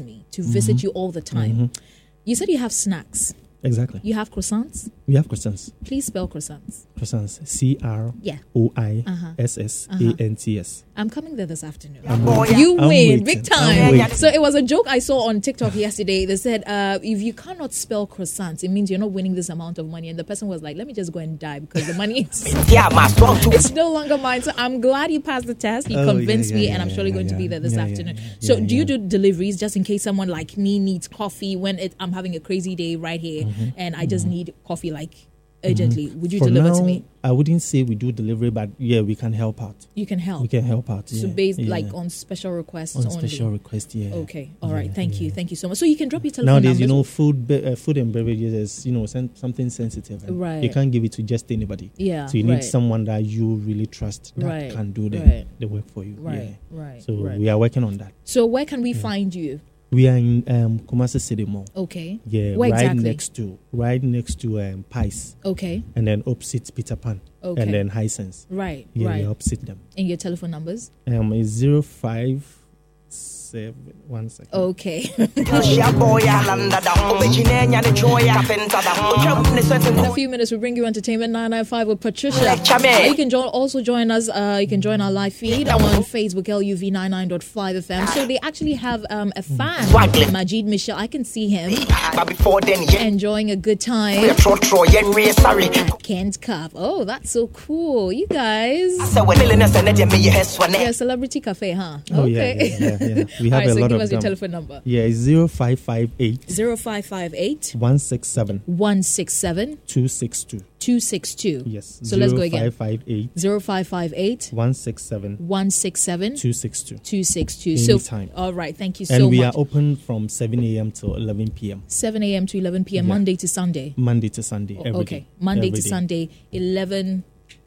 me to visit Mm-hmm. you all the time. You said you have snacks. Exactly. You have croissants. We have croissants. Please spell croissants. Croissants. C R Yeah. O I. S S A N T S. I'm coming there this afternoon. I'm You I'm win waiting. big I'm time. So it was a joke I saw on TikTok yesterday. They said, uh, if you cannot spell croissants, it means you're not winning this amount of money. And the person was like, let me just go and die because the money is Yeah, my strong too. it's no longer mine. So I'm glad you passed the test. You Oh, convinced yeah, me, yeah, and I'm yeah, surely yeah, going to be there this Yeah, yeah, afternoon. yeah, so yeah, do you yeah. do deliveries just in case someone like me needs coffee when it, I'm having a crazy day right here and I just need coffee like urgently? Would you Mm-hmm. For deliver now, to me? I wouldn't say we do delivery, but yeah, we can help out. You can help. We can help out. so yeah, based yeah. like on special requests on only. special request. Yeah. Okay. All right. Yeah, Thank you. Thank you so much. So you can drop your telephone Nowadays, you know, food, uh, food and beverages is you know something sensitive. Right. You can't give it to just anybody. Yeah, So you need right. someone that you really trust that Right, can do the, right. the work for you. Right. Yeah. Right. So right. we are working on that. so where can we find you? We are in um, Kumasi City Mall. Okay. Yeah, Where right exactly? next to right next to um, Okay. and then opposite Peter Pan, Okay. and then Hisense. Right. Yeah, right. yeah, opposite them. And your telephone numbers? Um, it's zero five seven one second. Okay. Shia boy, Alanda da. Obejine nyane choya. Kapenta da. Ocham ne swete In a few minutes, we bring you Entertainment 995 with Patricia. Lecture me. You can join, also join us. Uh, you can join our live feed on Facebook, LUV99.5 FM. So they actually have um, a fan, Majid Michel. I can see him But before then, yeah. enjoying a good time tro tro yen re sorry. at Kent Cup. Oh, that's so cool. You guys. So when illness and me ye heswane. Yeah, Celebrity Cafe, huh? Oh, yeah, okay. yeah, yeah, yeah. We have right, a so lot give of us your telephone number Yeah, it's zero five five eight 0558 one six seven 167 two six two. 262. Yes. So let's go again. Five five eight 0558 one six seven 167 two six two. 262. So, Anytime. all right, thank you And so we much. are open from seven a.m. to eleven p.m. 7 a.m. to 11 p.m. Yeah. Monday to Sunday. Monday to Sunday. Oh, every okay, day. Monday Every to day. Sunday, 11,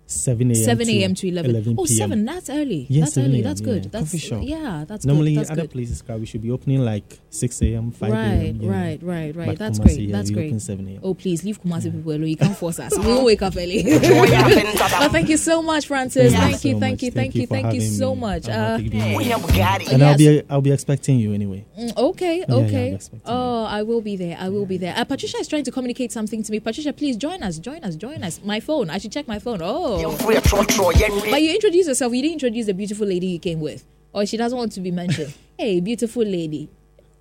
Seven a.m. 7 a.m. to 11. 11 Oh, p.m. 7, that's early. Yes, that's 7 early. That's good. yeah. That's Coffee shop. Yeah, that's Normally, good. That's other good. places, crowd, we should be opening like six a.m., five Right, a.m. yeah. right, right, right. But That's Kumasi, great. yeah, That's great. Seven a.m. Oh, please leave Kumasi people alone. You can't force us. We will wake up early. But thank you so much, Francis. Thank you Thank you, so thank much. you, thank you, for thank you so me. much. I'm Uh, happy to be here. We have Bugatti. and I'll be I'll be expecting you anyway. Mm, Okay, yeah, okay. I'm expecting oh, I will be there. I will be there. Uh, Patricia is trying to communicate something to me. Patricia, please join us. Join us. Join us. My phone. I should check my phone. Oh. We tro tro But you introduced yourself. You didn't introduce the beautiful lady you came with. Or she doesn't want to be mentioned. hey, beautiful lady.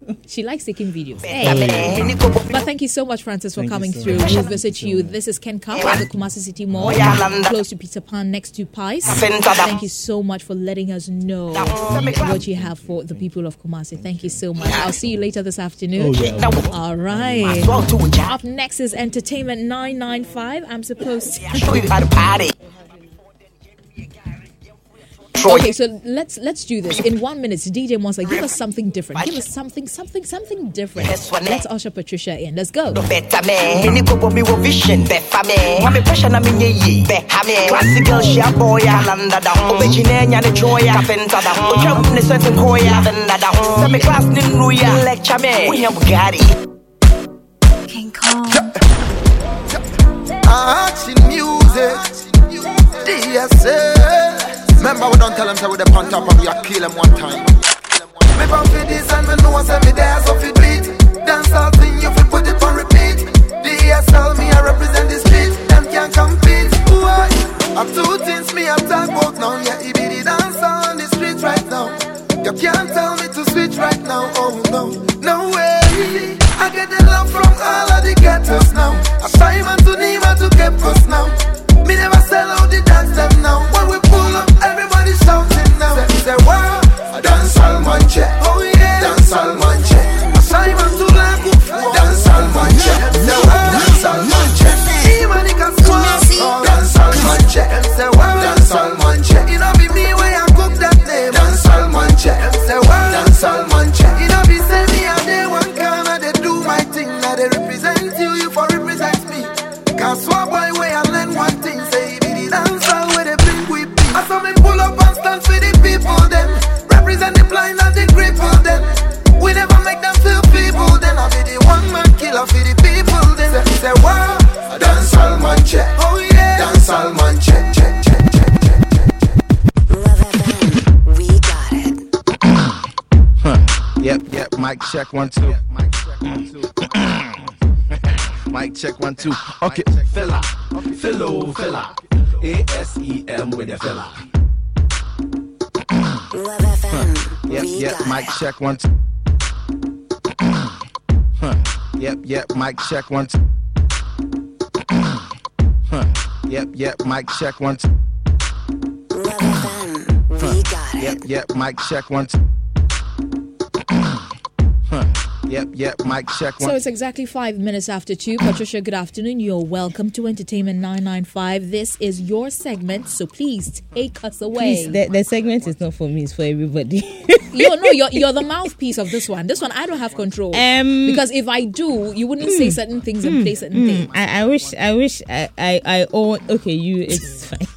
She likes taking videos. Hey. But thank you so much, Francis, for Thank coming so through. much. We'll Thank visit you you. so. This is Ken Cup at the Kumasi City Mall, Yalanda. close to Peter Pan, next to Pies. Thank you so much for letting us know what you have for the people of Kumasi. Thank you so much. I'll see you later this afternoon. Oh, yeah. All right. Strong too, ja. Up next is Entertainment 995. I'm supposed to. Show you how to party. Troy. Okay, so let's let's do this. In one minute, DJ Monster, give us something different. Give us something, something, something different. Let's usher Patricia in. Let's go. better me. Any go me wo vision befa me. Mami pressure na me nye yi beha me. Classic girl she a da. Obejine nya ne choya kapenta da. Ocham ne certain koya benda da. Say class ni nuya lecture me. We have Bugatti. King Kong. Action music. DSA. Remember we don't tell them say we the punch up and we a kill them one time. Me pump for this and me know say me there so fit beat. and the blind and the crippled them. We never make them feel people then. I be the one man killer for the people then. Say, say wow, dance all man check. Oh yeah, dance all man check, check, check, check, check, check, we got it. Yep, yep. Mic check one two. Yep, yep. Mic check one two. Mic check one two. Okay, fella, fellow fella, A S E M with a fella. Love FM. Yep, we yep, mic check. Huh. Yep, yep, mic check. Huh. Yep, yep, mic check two. Love FM. We got Yep, it. yep, mic check. Huh. Yep, yep, mic check one So it's exactly five minutes after two. Patricia, good afternoon. You're welcome to Entertainment 995. This is your segment, so please take us away. Please, the, the segment is not for me; it's for everybody. you're, no, you're, you're the mouthpiece of this one. This one, I don't have control. Um, because if I do, you wouldn't say hmm, certain things and hmm, play certain hmm. things. I, I wish, I wish, I, I, I own. Okay, you, it's fine.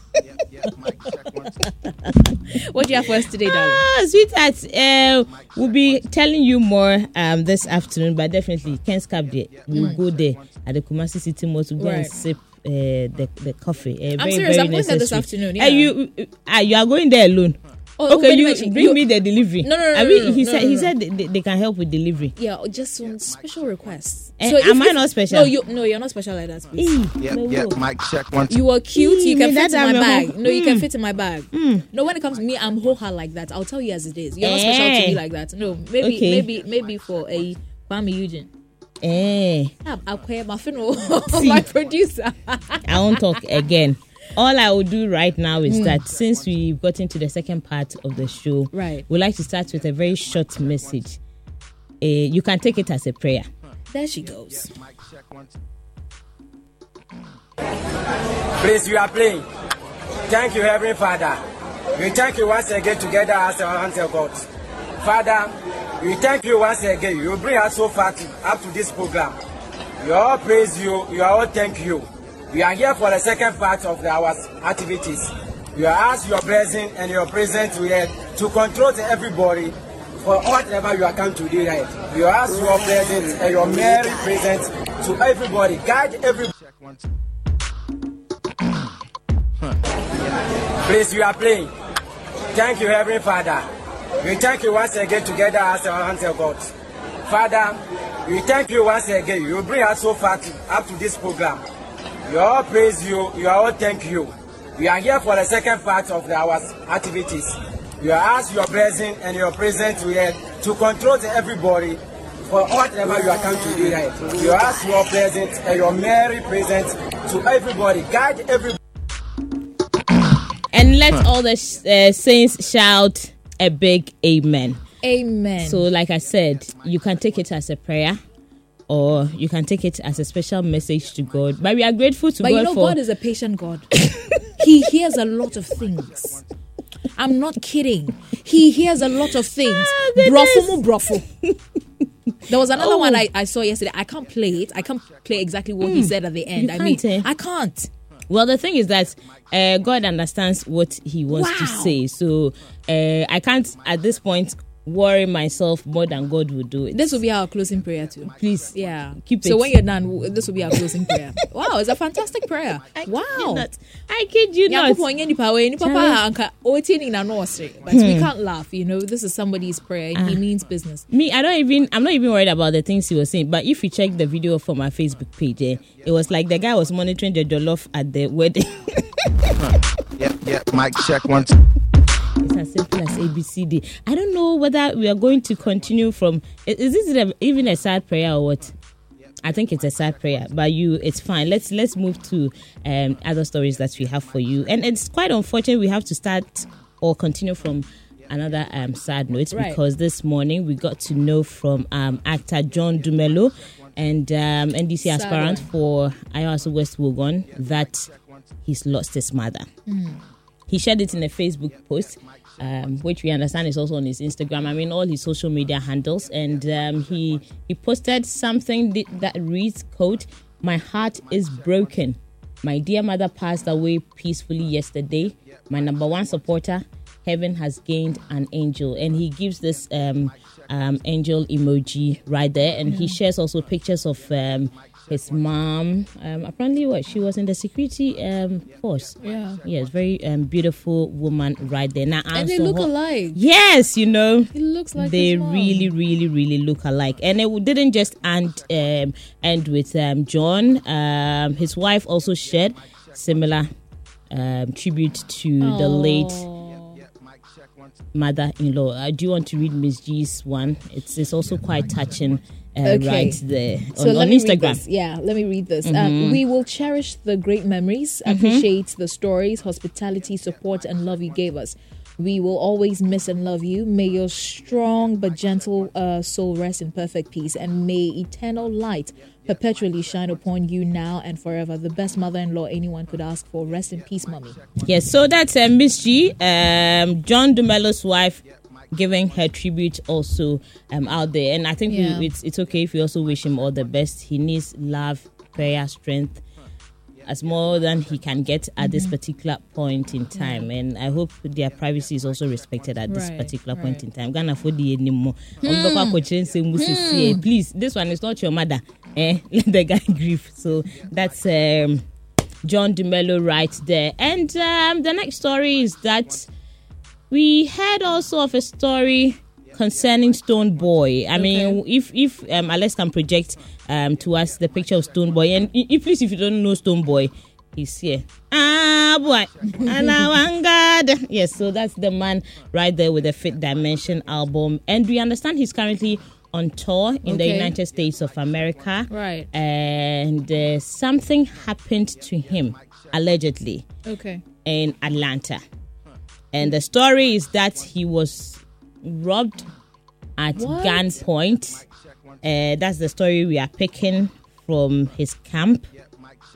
What do you have for us today, darling? Ah, sweetheart, uh, we'll be telling you more um this afternoon, but definitely Ken's Cap there. We'll go there at the Kumasi City Mall to go. Right. and sip. Uh, the the coffee. Uh, very, serious, very I'm going there this necessary. afternoon, Uh, you, uh, you are going there alone. Oh, okay, wait, you wait, bring you- me the delivery. No, no, no, I mean, no, he no, said no, he said they, they, they can help with delivery. Yeah, just some special requests. Eh, am I not special? No, you, no, you're not special like that, please. Eh, Yep, yep, no. mic check one two. You are cute. You can fit in my bag. No, you can fit in my bag. No, when it comes to me, I'm hoha like that. I'll tell you as it is. You're not special to Eh. me like that. No, maybe, maybe, maybe for a Kwame Eugene. Eh, Ah, Akwe Mafino, my producer. I won't talk again. All I will do right now is that since we've got into the second part of the show, Right. we'd like to start with a very short message. Uh, you can take it as a prayer. there she goes. Please, you are playing. Thank you, Heavenly Father. We thank you once again together as our hands of God. Father, we thank you once again. You bring us so far to, up to this program. We all praise you. We all thank you. We are here for the second part of the, our activities. We are ask your blessing and your presence here to control to everybody for whatever you are come to do right. We ask your blessings and your merry presence to everybody. Guide everybody. Please, you are playing. Thank you, Heavenly Father. We thank you once again together as our hands of God. Father, we thank you once again. You bring us so far to, up to this program. We all praise you. We all thank you. We are here for the second part of the, our activities. We ask your blessing and your presence here to control to everybody for whatever you are come to do right. We ask your presence and your merry presence to everybody. Guide everybody. And let all the sh- uh, saints shout a big amen. Amen. So, like I said, you can take it as a prayer. Or you can take it as a special message to God. But we are grateful to but God you know, for God is a patient God. he hears a lot of things. I'm not kidding. He hears a lot of things. Ah, goodness. Brofu. There was another Oh. one I, I saw yesterday. I can't play it. I can't play exactly what he said at the end. You I mean, can't, eh? I can't. Well, the thing is that uh, God understands what He wants to say. So uh, I can't, at this point, worry myself more than God will do it. This will be our closing prayer too. Please, Yeah. Keep it so it. when you're done, this will be our closing prayer. Wow, it's a fantastic prayer. Wow, I kid wow. you not. I kid you not. Nyankopɔn nyɛ nipa wei, nipa pa a anka ɔretie ne nyinaa na ɔsere. But we can't laugh, you know. This is somebody's prayer he Ah. means business. Me, I don't even. I'm not even worried about the things he was saying. But if you check the video from my Facebook page, eh, it was like the guy was monitoring the jollof at the wedding. yeah, yeah. mic check one two. it's as simple as ABCD. I don't know whether we are going to continue from. Is this even a sad prayer or what? I think it's a sad prayer, but you, it's fine. Let's let's move to um, other stories that we have for you, and it's quite unfortunate we have to start or continue from another um, sad note Right. because this morning we got to know from um, actor John Dumelo and um, NDC aspirant for Ayawaso West Wuogon that he's lost his mother. He shared it in a Facebook post, um, which we understand is also on his Instagram. I mean, all his social media handles, and um, he he posted something that reads, "quote My heart is broken. My dear mother passed away peacefully yesterday. My number one supporter, heaven has gained an angel." And he gives this um, um, angel emoji right there, and he shares also pictures of. Um, his mom. Um, apparently, what she was in the security um, force. Yeah. Yes, very um, beautiful woman right there. Now, And they look alike. Yes, you know. He looks like they really, really, really look alike, and it didn't just end um, end with um, John. Um, his wife also shared similar um, tribute to the late mother-in-law. I do want to read Miss G's one. It's it's also quite touching. Uh, Okay. Right there on, So on let me read Instagram. Mm-hmm. this. Yeah, let me read this. Um, we will cherish the great memories, appreciate the stories, hospitality, support, and love you gave us. We will always miss and love you. May your strong but gentle uh, soul rest in perfect peace, and may eternal light perpetually shine upon you now and forever. The best mother-in-law anyone could ask for. Rest in peace, mommy. Yes, so that's uh, Miss G, um, John Dumelo's wife, giving her tribute also um, out there. And I think we- it's it's okay if we also wish him all the best. He needs love, prayer, strength. As more than he can get at this Mm-hmm. particular point in time, and I hope their privacy is also respected at this Right, particular point in time. Ghana for the anymore. Please, this one is not your mother. Eh? Let the guy grieve. So that's um, John Dumelo right there. And um, the next story is that we heard also of a story concerning Stonebwoy. I mean, if if um, Alex can project um, to us the picture of Stonebwoy, and if please, if you don't know Stonebwoy, he's here. Ah, boy, God. Yes, so that's the man right there with the 5th Dimension album, and we understand he's currently on tour in the United States of America. Right. And uh, something happened to him allegedly Okay. in Atlanta. And the story is that he was robbed at What? gunpoint. Uh, that's the story we are picking from his camp.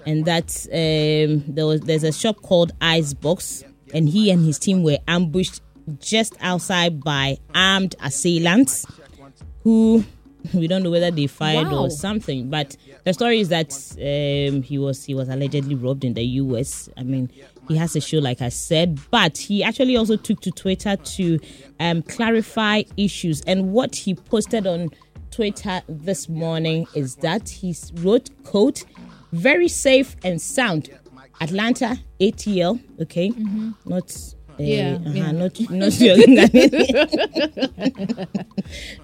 And that um, there was there's a shop called Icebox, and he and his team were ambushed just outside by armed assailants who we don't know whether they fired Wow. or something but the story is that um, he was he was allegedly robbed in the US I mean he has a show like I said but he actually also took to Twitter to um, clarify issues. And what he posted on Twitter this morning is that he wrote quote very safe and sound. Atlanta ATL okay? Not uh, Yeah, uh-huh, not not your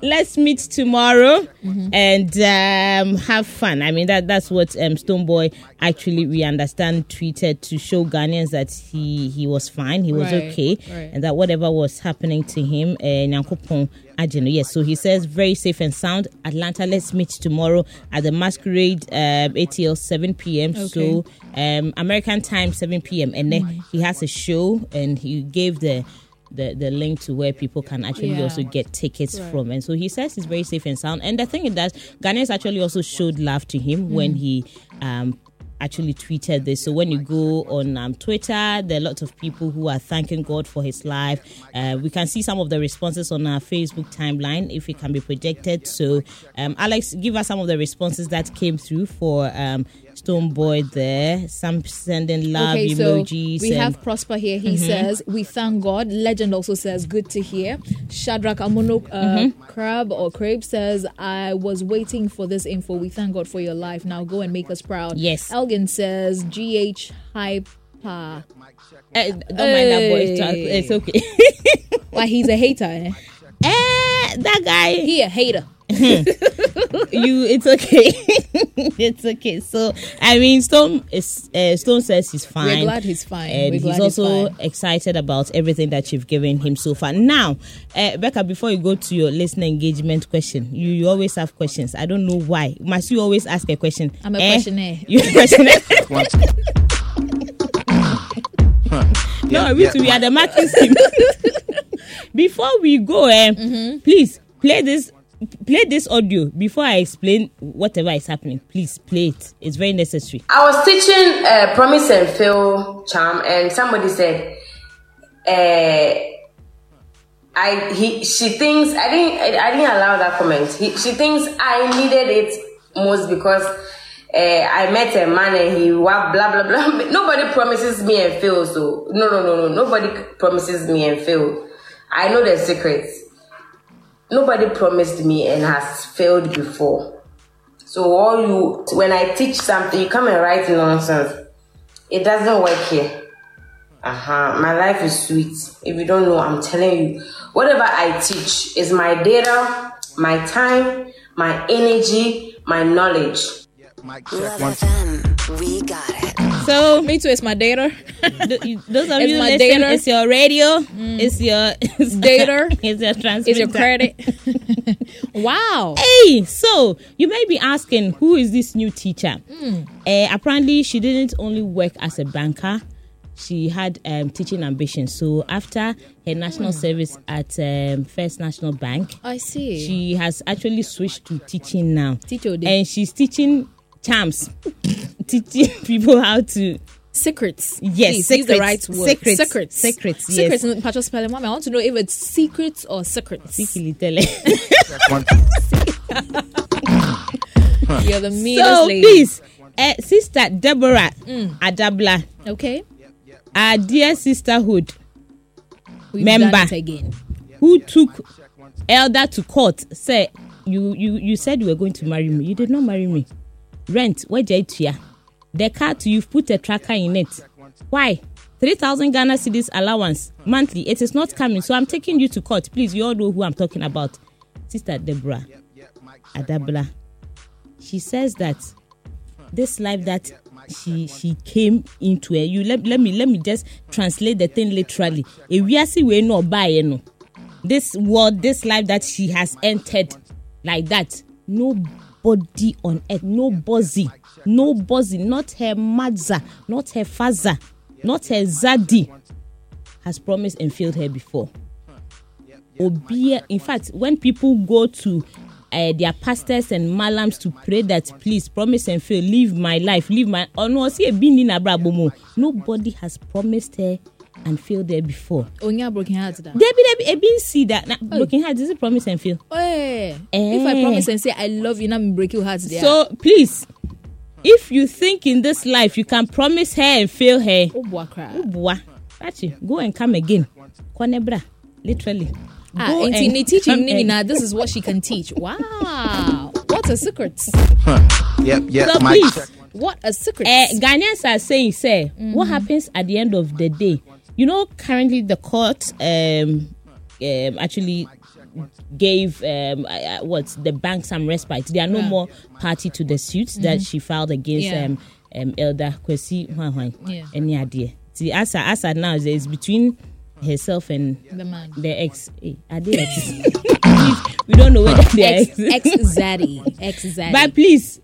let's meet tomorrow Mm-hmm. and um, have fun. I mean that that's what um, Stonebwoy actually we understand tweeted to show Ghanaians that he he was fine, he was Right, okay, right. and that whatever was happening to him, uh, Ajeno. Yes, so he says very safe and sound. Atlanta, let's meet tomorrow at the Masquerade um, ATL 7 p.m. So um, American time 7 p.m. and then Mm. he has a show and he gave the the, the link to where people can actually Yeah. also get tickets Right. from. And so he says he's very safe and sound. And the thing is that Ghanaians actually also showed love to him when Mm. he um, actually tweeted this. So when you go on um, Twitter, there are lots of people who are thanking God for his life. Uh, we can see some of the responses on our Facebook timeline if it can be projected. So, um, Alex, give us some of the responses that came through for um, Stonebwoy there. Some sending love okay, so emojis. we have Prosper here. He says, We thank God. Legend also says, Good to hear. Shadrach Amono uh, Mm-hmm. Crab or Crab says, I was waiting for this info. We thank God for your life. Now go and make us proud. Yes. Elgin says, GH Hyper. Eh, don't mind that boy. It's, okay. Why, he's a hater. Eh? eh, that guy. He a hater. you it's okay it's okay so i mean stone is uh, stone says he's fine We're glad he's fine. and We're he's also fine. excited about everything that you've given him so far now uh, becca before you go to your listener engagement question you, you always have questions i don't know why must you always ask a question I'm a Eh? questionnaire. you're a questionnaire no we, we are the marking scheme before we go eh, Mm-hmm. please play this play this audio before i explain whatever is happening please play it it's very necessary I was teaching uh, Promise and Fail charm, and somebody said, uh, "I he she thinks I didn't I, I didn't allow that comment. He, she thinks I needed it most because uh, I met a man and he wa blah blah blah. Nobody promises me and fail, so no no no no. Nobody promises me and fail. I know the secrets. Nobody promised me and has failed before. So all you when I teach something, you come and write nonsense. It doesn't work here. Uh-huh. My life is sweet. If you don't know, I'm telling you. Whatever I teach is my data, my time, my energy, my knowledge. Love FM, we got it. So Me too. It's my data. th- you- those of It's you my listening, data. Mm. it's your radio, it's your it's Data. it's your transmitter. Is your credit? wow. Hey, so you may be asking, who is this new teacher? Hmm. Uh, apparently, she didn't only work as a banker; she had um, teaching ambitions. So after her national Hmm. service at um, First National Bank, I see. she has actually switched to teaching now, Teach Ode. and she's teaching champs, teaching people how to secrets. Yes, Please use the right word. Secrets. Secrets. Secrets, Secrets. yes. Pacho spelling. Mommy, I want to know if it's secrets or secrets. You're the meanest so lady. please, uh, sister Deborah Mm. Adabla, Okay. our dear sisterhood. We've Member. again. who took elder to court say you you you said you were going to marry me you did not marry me rent where ya the car to you've put a tracker in it. Why? 3000 ghana cedis allowance monthly. It is not coming so i'm taking you to court. Please you all know who i'm talking about. Sister deborah adabla she says that this life that she she came into it you let, let me let me just translate the thing literally. Ewiase wei no ɔbaayɛ no. This world this life that she has entered like that nobody on earth. Nobody nobody not her mother. Not her father. Not her zaddy has promised and failed her before. Obia in fact when people go to uh, their pastors and malams to pray that please promise and fail. Live my life. Live my oh no see ebi ni na abrabọ mu nobody has promised her and failed her before Onya broken heart. da. debi debi ebi see that na broken heart is it promise and fail Hey, if I Eh. promise and say I love you, now I'm break your heart there. so please if you think in this life you can promise her and fail her oh, boy, cry. bua actually go and come again kwanebra literally Ah, Go and and in teaching come Nini and- this is what she can teach. Wow, what a secret! Yep, yep, So mic please, check. What a secret! uh, Ghanaians are saying, say, what happens at the end of the day? You know, currently the court um, um actually gave um uh, what the bank some respite. They are no Yeah. more party to the suit that she filed against Yeah. um um Elder Kwesi Hwan. Yeah. Any idea? See, as as at now, it's between herself and The man. the ex. Hey, are they ex? we don't know whether they are Ex ex zaddy, ex zaddy. but please,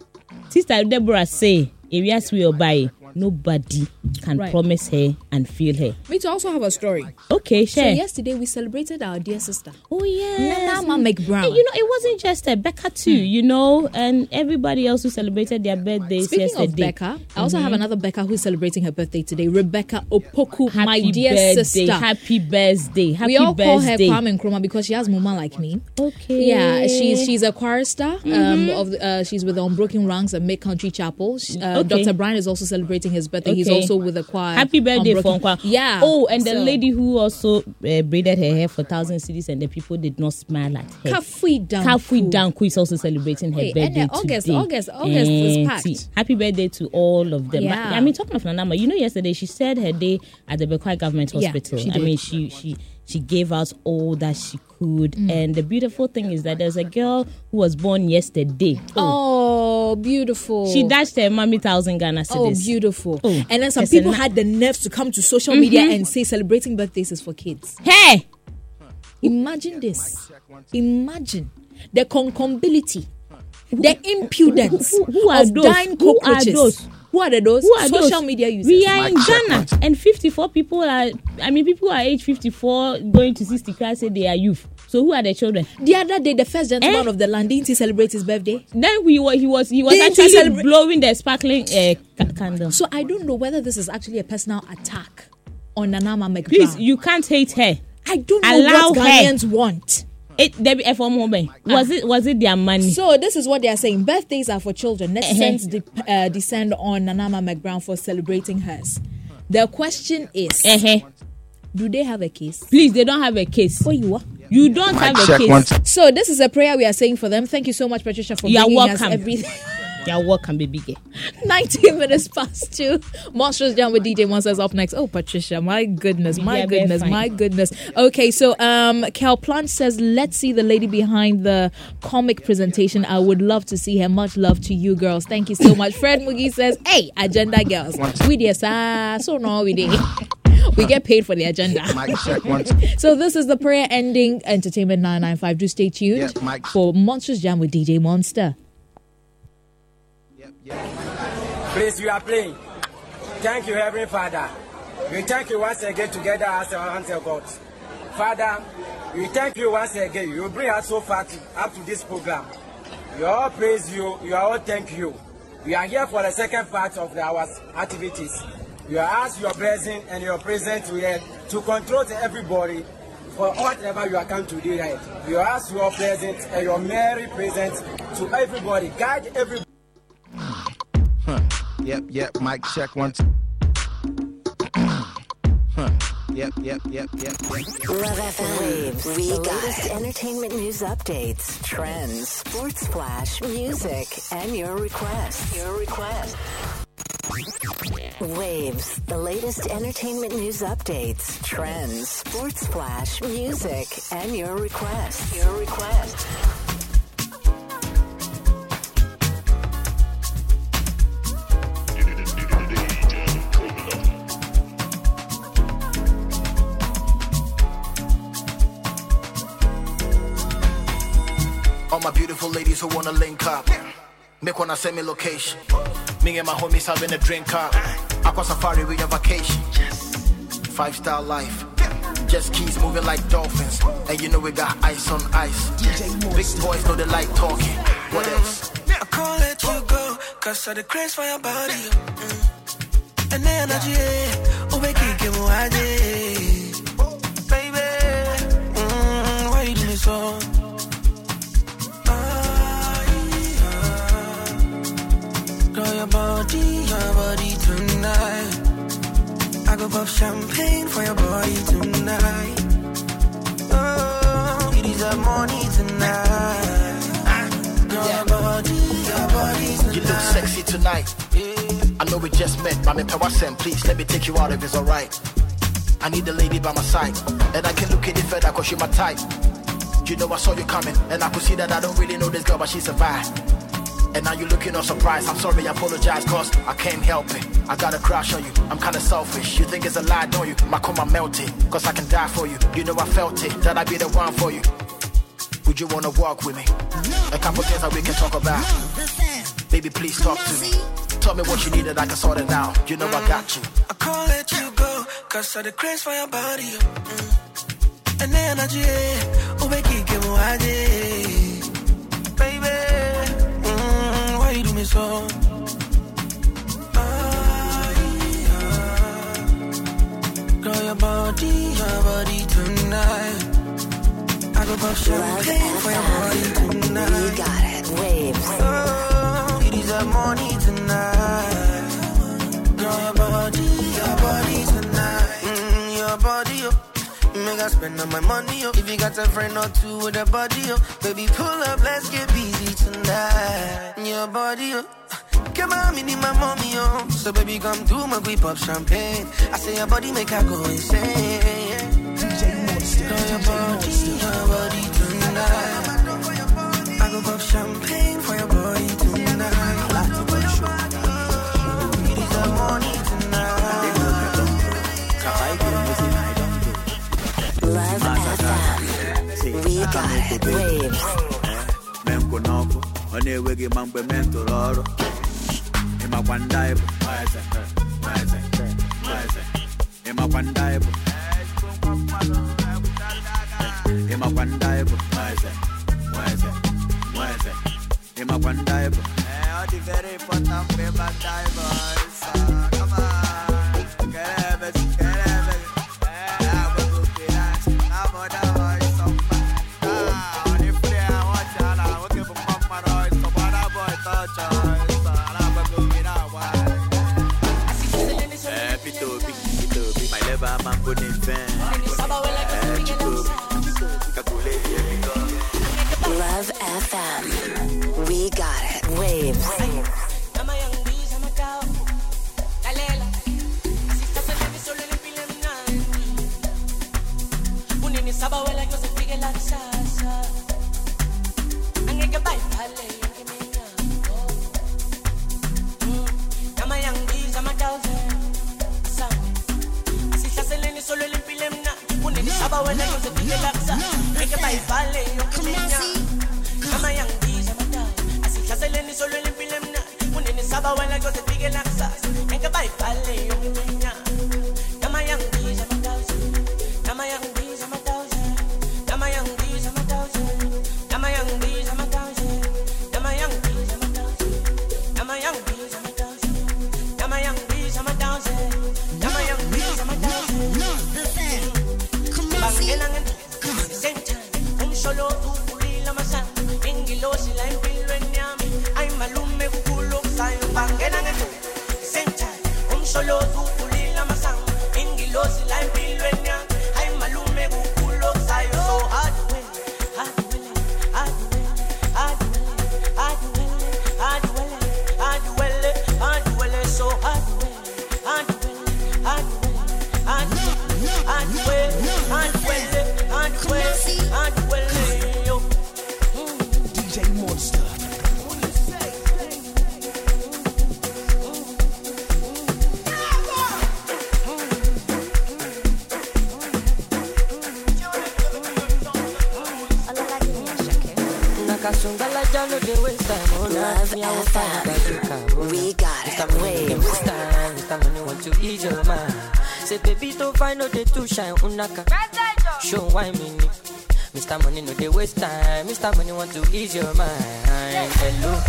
Sister Deborah say, areas we buy, nobody can Right. promise her and feel her. Me too. Also have a story. Okay, share. So yesterday we celebrated our dear sister. Oh yes. Nana McBrown. Hey, you know, it wasn't just a Becca too, you know, and everybody else who celebrated their birthdays Speaking yesterday. of Becca, I also have another Becca who's celebrating her birthday today. Rebecca Opoku, Happy my dear birthday, sister. Happy birthday. Happy birthday. we all call her birthday. Kwame Nkrumah because she has mama like me. Okay. Yeah, she's she's a choir star. Mm-hmm. Um, of uh, she's with the Unbroken Ranks at Mid Country Chapel. She- Uh, Okay. Dr. Brian is also celebrating his birthday. He's also with the choir. Happy birthday for Unbroken- Yeah. Oh, and the lady who also uh, braided her hair for thousand cities and the people did not smile at her. Kafui Danku. Kafui Danku is also celebrating her Hey, and, birthday uh, August- today. August- August is Eh, packed. Happy birthday to all of them. Yeah. I mean, talking of Nana Ama, you know, yesterday she said her day at the Bekwai Government Yeah, Hospital. she I mean, she she she gave us all that she could, Mm. and the beautiful thing is that there's a girl who was born yesterday. Oh, beautiful. She dashed her mommy thousand Ghana cedis. Oh, beautiful. Oh, and then some people had the nerves to come to social media and say celebrating birthdays is for kids. Hey, Imagine this. Imagine the concombility, the impudence Who- who are of those? dying Who are cockroaches. Those? Who are the those? who are Social those? media users. We are in Mic Ghana, and 54 people are. I mean, people are age 54 going to 60. Class say they are youth. So who are the children? the other day, the first gentleman Eh? of the land didn't he celebrate his birthday? Then we were, he was he was Didn't he actually celebrate- blowing the sparkling uh, ca- candle. So I don't know whether this is actually a personal attack on Nana Ama McBrown. Please, you can't hate her. I don't know allow what her. Want. It Debbie F. Woman. Was it was it their money? So this is what they are saying. Birthdays are for children. Uh-huh. Netizens de- uh, descend on Nana Ama McBrown for celebrating hers. The question is, uh-huh. do they have a case? Please, they don't have a case. Oh, you are. You don't have a case. one. So this is a prayer we are saying for them. Thank you so much, Patricia, for You are bringing us everything. Their work can be bigger. 19 minutes past two. Monsters Jam with DJ Monsters up next. Oh, Patricia, my goodness, my Yeah, goodness, my goodness. Okay, so um, Cal Plant says, let's see the lady behind the comic presentation. I would love to see her. Much love to you girls. Thank you so much. Fred Mugi says, hey, agenda girls. We did, sir. So no, we did. We get paid for the agenda. Mic check one. So this is the prayer ending entertainment 995. Do stay tuned Yeah, for Monsters Jam with DJ Monster. Please, you are playing. Thank you, Heavenly Father. We thank you once again together as our of God. Father, we thank you once again. You bring us so far to, up to this program. We all praise you. We all thank you. We are here for the second part of our activities. We ask your blessing and your presence here to control everybody for whatever you are come to do right. We ask your presence and your merry presence to everybody. Guide everybody. Yep, yep, mic check two. Huh. Yep, yep, yep, yep. Love FM. Waves. We the latest entertainment news updates, trends, sports flash, music, and your requests. Your requests. Waves, the latest entertainment news updates, trends, sports flash, music, and your requests. Your requests. Wanna link up. Make wanna send me location. Me and my homies having a drink up. Aqua safari we on vacation. Five star life. Just keys moving like dolphins. And you know we got ice on ice. Big boys know they like talking. What else? I can't let you go, cause of the craze for your body. Mm. And the energy, oh, we keep it Baby, mm, why you do me so? Your body, your body tonight. I go pop champagne for your body tonight. Oh, you deserve money tonight. Your body, your body tonight. You look sexy tonight. I know we just met, but me power send, please let me take you out if it's alright. I need a lady by my side, and I can look at it further cause she my type. You know I saw you coming, and I could see that I don't really know this girl, but she survived. And now you're looking all surprised. I'm sorry, I apologize, cause I can't help it. I got a crush on you, I'm kinda selfish. You think it's a lie, don't you? My coma melted, cause I can die for you. You know I felt it, that I'd be the one for you. Would you wanna walk with me? A couple things that we can talk about. Baby, please talk to me. Tell me what you need and I can sort it out. You know I got you. I can't let you go, cause of the craze for your body. Mm. And the energy, oh, keep it Baby, you? Ah, yeah. Girl, your body, your body tonight. I go pop champagne for your body tonight. We got it. Waves. Oh, you deserve money tonight. Girl, your body, your body tonight. Mm, your body. Make I spend all my money, oh. If you got a friend or two with a body, oh. Baby, pull up, let's get busy tonight. Your body, oh. Come on, me need my mommy, oh. So baby, come through, my we pop champagne. I say your body make her go insane. Girl, your body, your body tonight. I go pop champagne for your body tonight. We got. Waves. menko n'ọkụ ọ na-enweghị ma mgbe me tụrụ ọrụ ịmakwa ndị anyị bụ ịmakwa ndị anyị bụ ịmakwa ndị anyị bụ ịmakwa ndị anyị bụ ọ dị very important mgbe ịma ndị anyị bụ Come on. Level, man, We got it. Money want to ease your mind. Say, baby, don't find no day to shine. Unaka. Show why me. Mr. Money, no they waste time. Mr. Money want to ease your mind. Hello.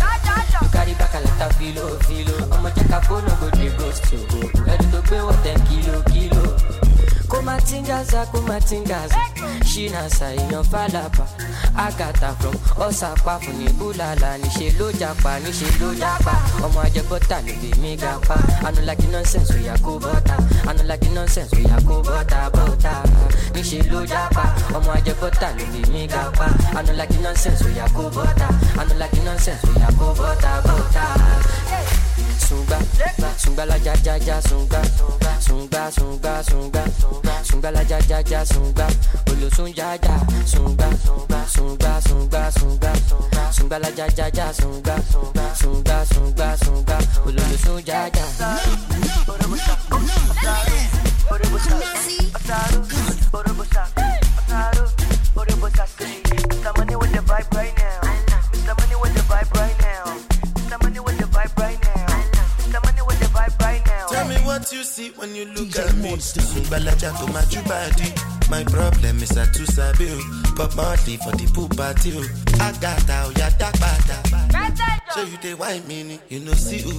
You carry back a lot of filo, filo. Check a phone, no go dey ghost you. Ready to pay what ten kilo, kilo. Kumatingaza kumatingaza. Ṣínàṣà èèyàn fàlàbà àgàtà from ọ̀sàpá fún ní búlàlà níṣẹ́ ló japa níṣẹ́ japa ọmọ ajẹbọ́tà ló lè mí ga pa anulagi nonsense oya kó bọ́tà anulagi nonsense oya kó bọ́tà bọ́tà níṣẹ́ ló japa ọmọ ajẹbọ́tà ló lè mí ga pa anulagi nonsense oya kó bọ́tà anulagi nonsense oya kó bọ́tà bọ́tà sungba sungba la ja ja ja sungba sungba sungba sungba sungba la ja ja ja sungba olosun ja ja sungba sungba sungba sungba sungba la ja ja ja sungba sungba sungba sungba olosun ja ja. With the vibe right now. Mr. what you see when you look at me. Sungbalaja to my body. My problem is I too sabi. Pop Marley for the pool party oh. o. Agata o oh, ya dagbada. So you dey wine me ni. You know see o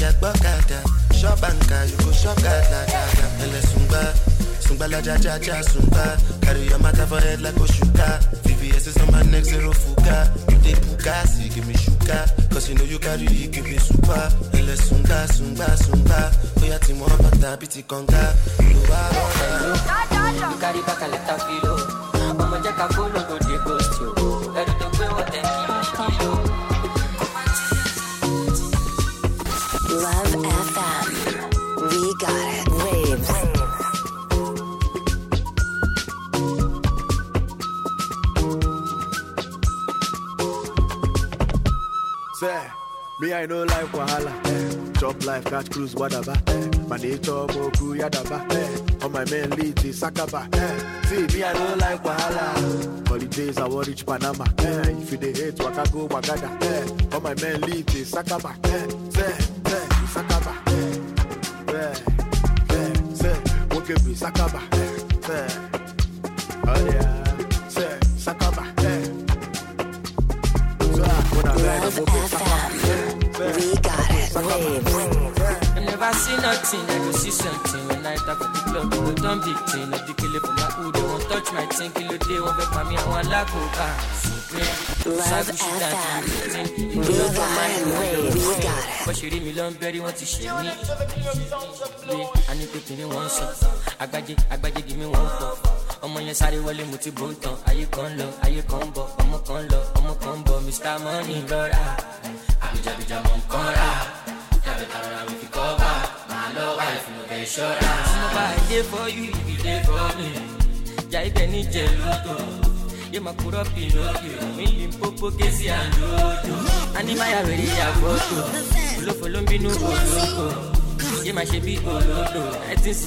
ya gbọ́kada. Shop anka you go shop gada gada. Ẹlẹ sungba. Sungbalaja ja ja sungba. Carry your matter for head like Oshuka. VVS is on my neck zero fuga. You dey bugasi give me sugar. Cause you know you carry ìkébé ṣùpá ẹlẹ ṣùngbà ṣùngbà ṣùngbà bóyá tí bàtà bí ti kànga ló you carry back and let am ọmọ jẹ́ ká. Me I know life wahala. Eh. Chop life, catch cruise, whatever. Eh. My nature, moku, yadaba. Eh. On my main lead, is Sakaba. Eh. See, me I know life wahala. Holidays, I want reach Panama. Eh. If you dey hate, waka go Wagada. Eh. On my main lead, is Sakaba. Eh. Say, say, Sakaba. Eh. Say, say, say, won't give me Sakaba. Eh. Say, oh yeah. I see nothing, I go see something. When I talk at the club, go done big thing. Like the killer for my hood, they won't touch my thing. Kilo day, won't be for me, I want lack of. Love FM. We got it. We got it. But she read me long berry, want to share me. I need to pay one song. Agbaje, agbaje, give me one cup. ọmọ yẹn sáré wọlé mo ti ń tán ayé kan lọ ayé kan bọ ọmọ kan lọ ọmọ kan bọ mr money lọ́ra àbíjàbíjà mọ̀ nǹkan rà insurance. Ọmọba ìdè for you, you dey for me. Ìyá ibẹ̀ ní Jẹ̀lúgò. Yé máa kúrọ́ Pinocchio, mi lè ń pópó ké sí àlójò. Anímáyà rẹ̀ yí àgbọ̀tò. Olófo ló ń bínú olóko. Yé máa ṣe bí olódò. Ẹ ti ń